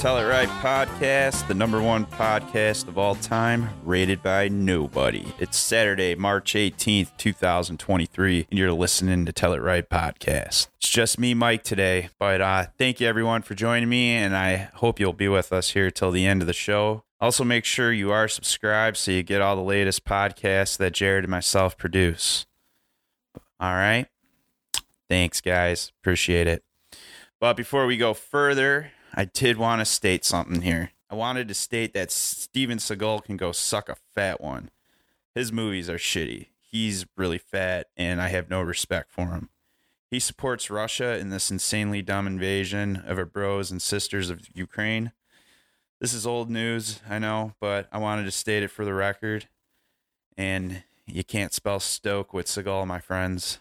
Tell It Right podcast, the number one podcast of all time, rated by nobody. It's Saturday, March 18th, 2023, and you're listening to Tell It Right podcast. It's just me, Mike, today, but uh, thank you everyone for joining me, and I hope you'll be with us here till the end of the show. Also, make sure you are subscribed so you get all the latest podcasts that Jared and myself produce. All right. Thanks, guys. Appreciate it. But before we go further, I did want to state something here. I wanted to state that Steven Seagal can go suck a fat one. His movies are shitty. He's really fat, and I have no respect for him. He supports Russia in this insanely dumb invasion of our bros and sisters of Ukraine. This is old news, I know, but I wanted to state it for the record. And you can't spell Stoke with Seagal, my friends.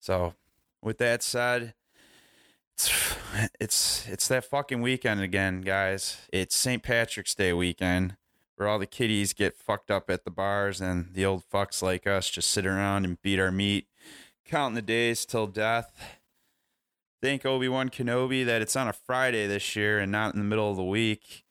So, with that said, it's it's it's that fucking weekend again, guys. It's St. Patrick's Day weekend where all the kiddies get fucked up at the bars and the old fucks like us just sit around and beat our meat, counting the days till death. Thank Obi Wan Kenobi that it's on a Friday this year and not in the middle of the week.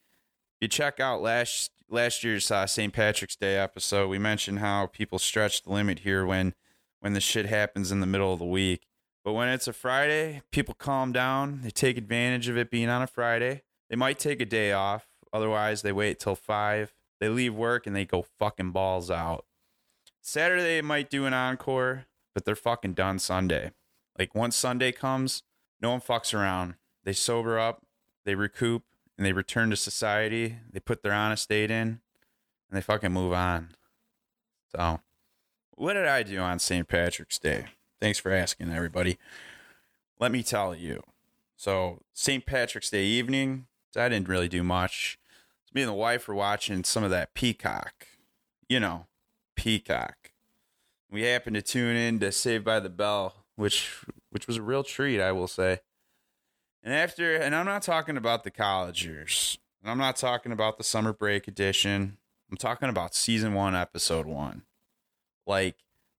If you check out last last year's uh, St. Patrick's Day episode. We mentioned how people stretch the limit here when when the shit happens in the middle of the week. But when it's a Friday, people calm down. They take advantage of it being on a Friday. They might take a day off. Otherwise, they wait till five. They leave work and they go fucking balls out. Saturday, might do an encore, but they're fucking done Sunday. Like once Sunday comes, no one fucks around. They sober up, they recoup, and they return to society. They put their honest date in, and they fucking move on. So, what did I do on St. Patrick's Day? Thanks for asking, everybody. Let me tell you. So, St. Patrick's Day evening, I didn't really do much. Me and the wife were watching some of that Peacock. You know, Peacock. We happened to tune in to Saved by the Bell, which which was a real treat, I will say. And after, and I'm not talking about the college years, and I'm not talking about the summer break edition. I'm talking about season one, episode one. Like,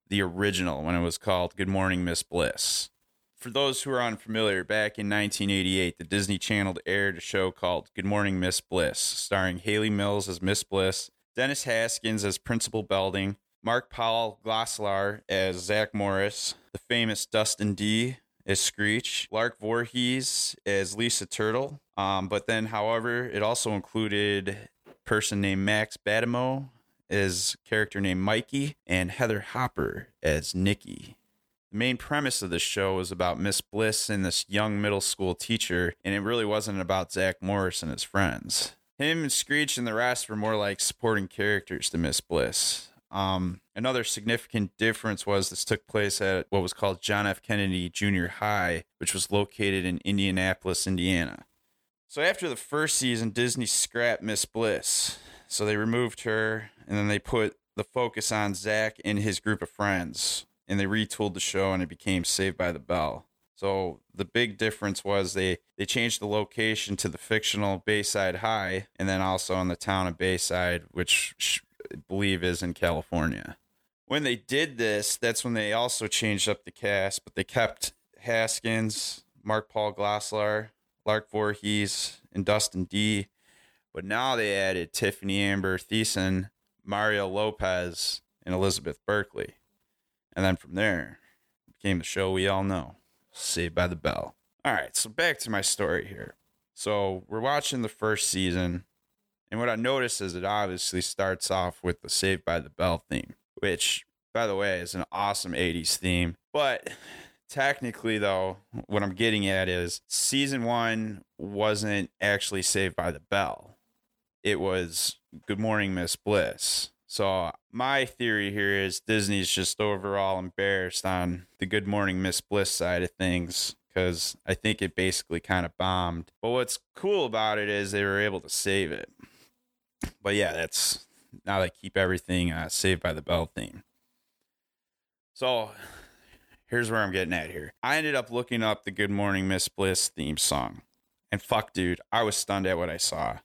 the original when it was called Good Morning Miss Bliss. For those who are unfamiliar, back in 1988, the Disney Channel aired a show called Good Morning Miss Bliss, starring Hayley Mills as Miss Bliss, Dennis Haskins as Principal Belding, Mark Paul Gosselaar as Zach Morris, the famous Dustin D as Screech, Lark Voorhees as Lisa Turtle. Um, but then, however, it also included a person named Max Battimo as character named Mikey and Heather Hopper as Nikki. The main premise of the show was about Miss Bliss and this young middle school teacher, and it really wasn't about Zach Morris and his friends. Him and Screech and the rest were more like supporting characters to Miss Bliss. Um, another significant difference was this took place at what was called John F. Kennedy Junior High, which was located in Indianapolis, Indiana. So after the first season, Disney scrapped Miss Bliss. So they removed her and then they put the focus on Zach and his group of friends, and they retooled the show, and it became Saved by the Bell. So the big difference was they they changed the location to the fictional Bayside High, and then also in the town of Bayside, which I believe is in California. When they did this, that's when they also changed up the cast, but they kept Haskins, Mark Paul Gosselaar, Lark Voorhees, and Dustin D. But now they added Tiffany Amber Thiessen Mario Lopez, and Elizabeth Berkley. And then from there, became the show we all know Saved by the Bell. All right, so back to my story here. So we're watching the first season, and what I noticed is it obviously starts off with the Saved by the Bell theme, which, by the way, is an awesome 80s theme. But technically, though, what I'm getting at is season one wasn't actually Saved by the Bell it was Good Morning Miss Bliss. So my theory here is Disney's just overall embarrassed on the Good Morning Miss Bliss side of things because I think it basically kind of bombed. But what's cool about it is they were able to save it. But yeah, that's now they keep everything uh, saved by the bell theme. So here's where I'm getting at here. I ended up looking up the Good Morning Miss Bliss theme song. And fuck, dude, I was stunned at what I saw.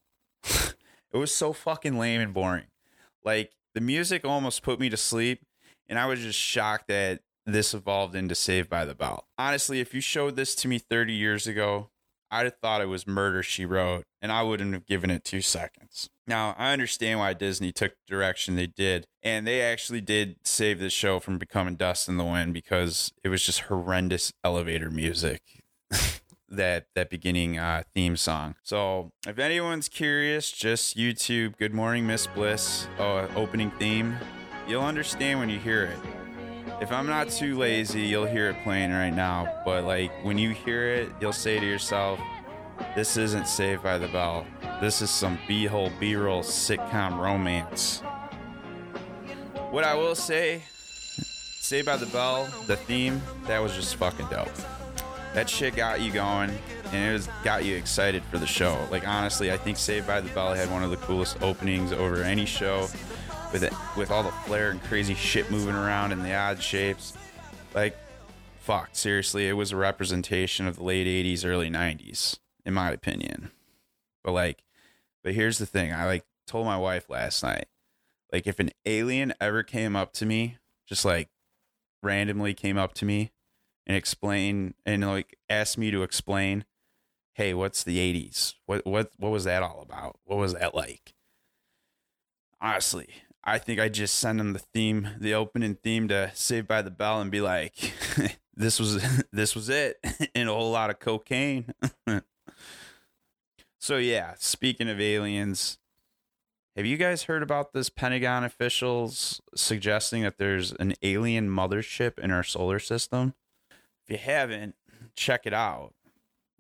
It was so fucking lame and boring. Like the music almost put me to sleep, and I was just shocked that this evolved into Saved by the Bell. Honestly, if you showed this to me 30 years ago, I'd have thought it was Murder She Wrote, and I wouldn't have given it two seconds. Now, I understand why Disney took the direction they did, and they actually did save the show from becoming dust in the wind because it was just horrendous elevator music. That that beginning uh, theme song. So if anyone's curious, just YouTube "Good Morning Miss Bliss" uh, opening theme. You'll understand when you hear it. If I'm not too lazy, you'll hear it playing right now. But like when you hear it, you'll say to yourself, "This isn't Saved by the Bell. This is some b-hole b-roll sitcom romance." What I will say, Saved by the Bell, the theme, that was just fucking dope that shit got you going and it was got you excited for the show. Like honestly, I think Saved by the Bell had one of the coolest openings over any show with it with all the flair and crazy shit moving around and the odd shapes. Like fuck, seriously, it was a representation of the late 80s, early 90s in my opinion. But like but here's the thing, I like told my wife last night, like if an alien ever came up to me, just like randomly came up to me and explain and like ask me to explain, hey, what's the 80s? What what what was that all about? What was that like? Honestly, I think I just send them the theme, the opening theme to Saved by the Bell and be like, this was this was it and a whole lot of cocaine. so yeah, speaking of aliens, have you guys heard about this Pentagon officials suggesting that there's an alien mothership in our solar system? If you haven't, check it out.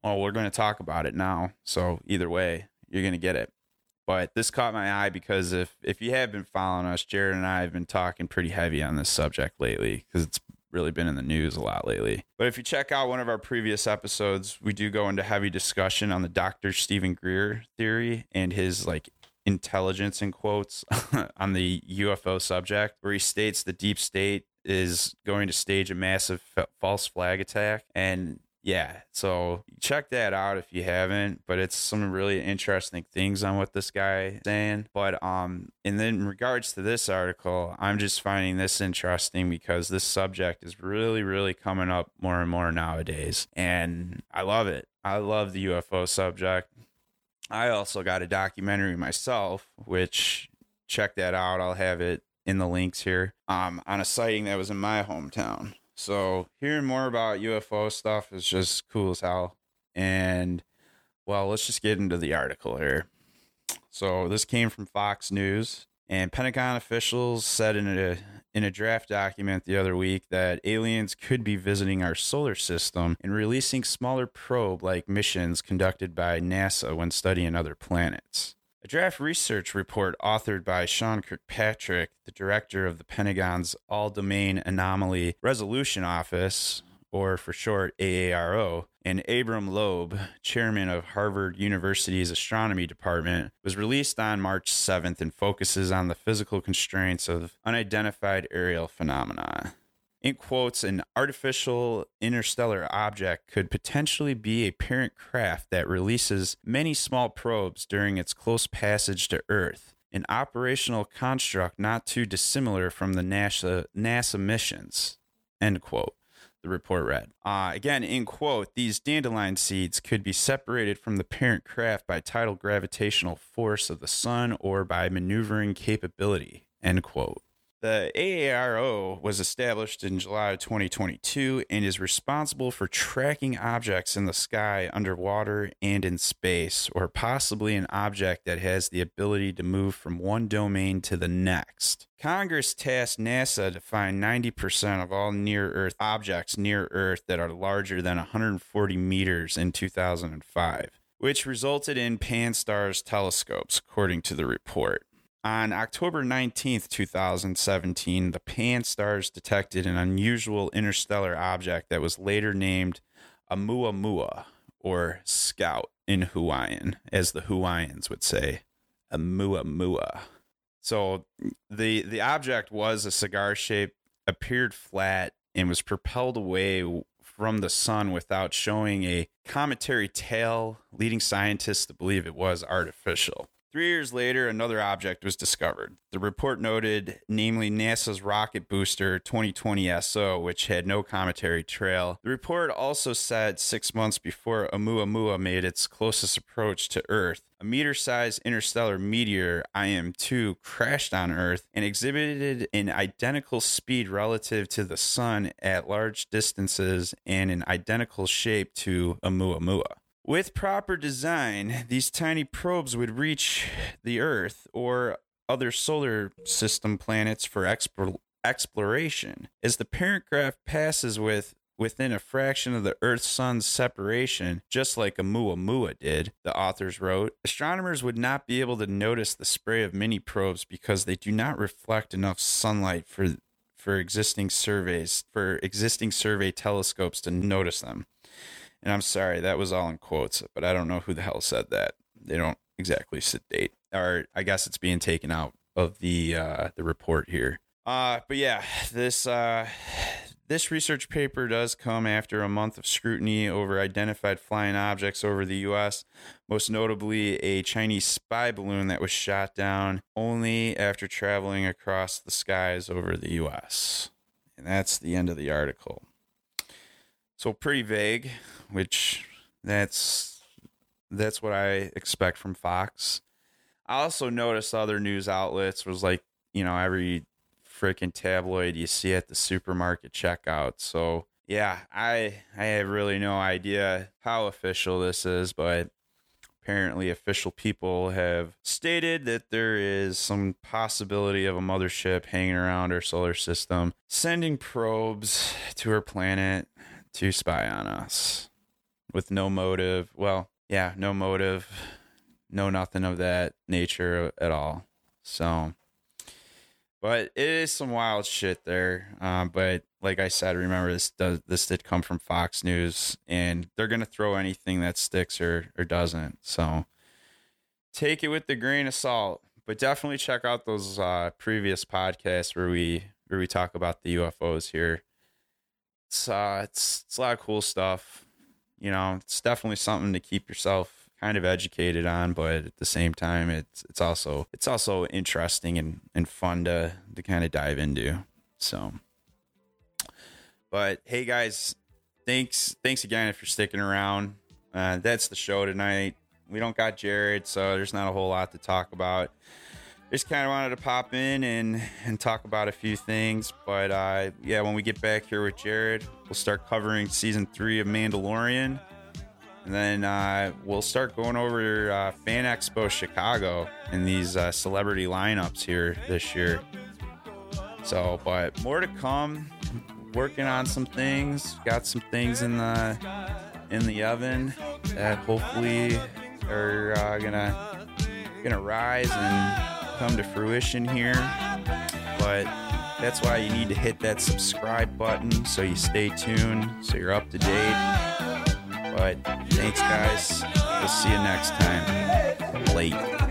Well, we're going to talk about it now. So either way, you're going to get it. But this caught my eye because if if you have been following us, Jared and I have been talking pretty heavy on this subject lately because it's really been in the news a lot lately. But if you check out one of our previous episodes, we do go into heavy discussion on the Dr. Stephen Greer theory and his like intelligence in quotes on the UFO subject, where he states the deep state is going to stage a massive false flag attack. And yeah, so check that out if you haven't. But it's some really interesting things on what this guy is saying. But um, and then in regards to this article, I'm just finding this interesting because this subject is really, really coming up more and more nowadays, and I love it. I love the UFO subject. I also got a documentary myself, which check that out. I'll have it in the links here um, on a sighting that was in my hometown. So hearing more about UFO stuff is just cool as hell. And well, let's just get into the article here. So this came from Fox News, and Pentagon officials said in a in a draft document the other week that aliens could be visiting our solar system and releasing smaller probe-like missions conducted by NASA when studying other planets. A draft research report authored by Sean Kirkpatrick, the director of the Pentagon's All Domain Anomaly Resolution Office, or for short AARO, and Abraham Loeb, chairman of Harvard University's astronomy department, was released on March 7th and focuses on the physical constraints of unidentified aerial phenomena in quotes, an artificial interstellar object could potentially be a parent craft that releases many small probes during its close passage to Earth, an operational construct not too dissimilar from the NASA, NASA missions. End quote. The report read. Uh, again, in quote, these dandelion seeds could be separated from the parent craft by tidal gravitational force of the sun or by maneuvering capability. End quote. The AARO was established in July 2022 and is responsible for tracking objects in the sky, underwater, and in space, or possibly an object that has the ability to move from one domain to the next. Congress tasked NASA to find 90% of all near Earth objects near Earth that are larger than 140 meters in 2005, which resulted in Pan-STARRS telescopes, according to the report. On October 19th, 2017, the Pan-STARRS detected an unusual interstellar object that was later named Oumuamua, or Scout in Hawaiian, as the Hawaiians would say. Oumuamua. So the the object was a cigar shape, appeared flat, and was propelled away from the sun without showing a cometary tail, leading scientists to believe it was artificial. Three years later, another object was discovered. The report noted, namely NASA's rocket booster 2020 SO, which had no cometary trail. The report also said six months before Oumuamua made its closest approach to Earth, a meter sized interstellar meteor, IM2, crashed on Earth and exhibited an identical speed relative to the Sun at large distances and an identical shape to Oumuamua. With proper design, these tiny probes would reach the Earth or other solar system planets for expo- exploration. As the parent craft passes with within a fraction of the Earth Sun's separation, just like Oumuamua did, the authors wrote, astronomers would not be able to notice the spray of mini probes because they do not reflect enough sunlight for for existing surveys for existing survey telescopes to notice them. And I'm sorry, that was all in quotes, but I don't know who the hell said that. They don't exactly date, or I guess it's being taken out of the uh, the report here. Uh, but yeah, this uh, this research paper does come after a month of scrutiny over identified flying objects over the U.S., most notably a Chinese spy balloon that was shot down only after traveling across the skies over the U.S. And that's the end of the article. So pretty vague, which that's that's what I expect from Fox. I also noticed other news outlets was like, you know, every freaking tabloid you see at the supermarket checkout. So yeah, I I have really no idea how official this is, but apparently official people have stated that there is some possibility of a mothership hanging around our solar system, sending probes to our planet to spy on us with no motive. Well, yeah, no motive, no nothing of that nature at all. So, but it is some wild shit there. Um, but like I said, remember this does this did come from Fox News, and they're gonna throw anything that sticks or or doesn't. So take it with the grain of salt. But definitely check out those uh, previous podcasts where we where we talk about the UFOs here it's uh, it's it's a lot of cool stuff. You know, it's definitely something to keep yourself kind of educated on, but at the same time, it's it's also it's also interesting and and fun to to kind of dive into. So, but hey guys, thanks thanks again if you're sticking around. Uh, that's the show tonight. We don't got Jared, so there's not a whole lot to talk about just kind of wanted to pop in and and talk about a few things. But uh, yeah, when we get back here with Jared, we'll start covering season three of Mandalorian, and then uh, we'll start going over uh, Fan Expo Chicago and these uh, celebrity lineups here this year. So, but more to come. Working on some things. Got some things in the in the oven that hopefully are uh, gonna gonna rise and come to fruition here. But that's why you need to hit that subscribe button so you stay tuned, so you're up to date. But thanks, guys. We'll see you next time. Late.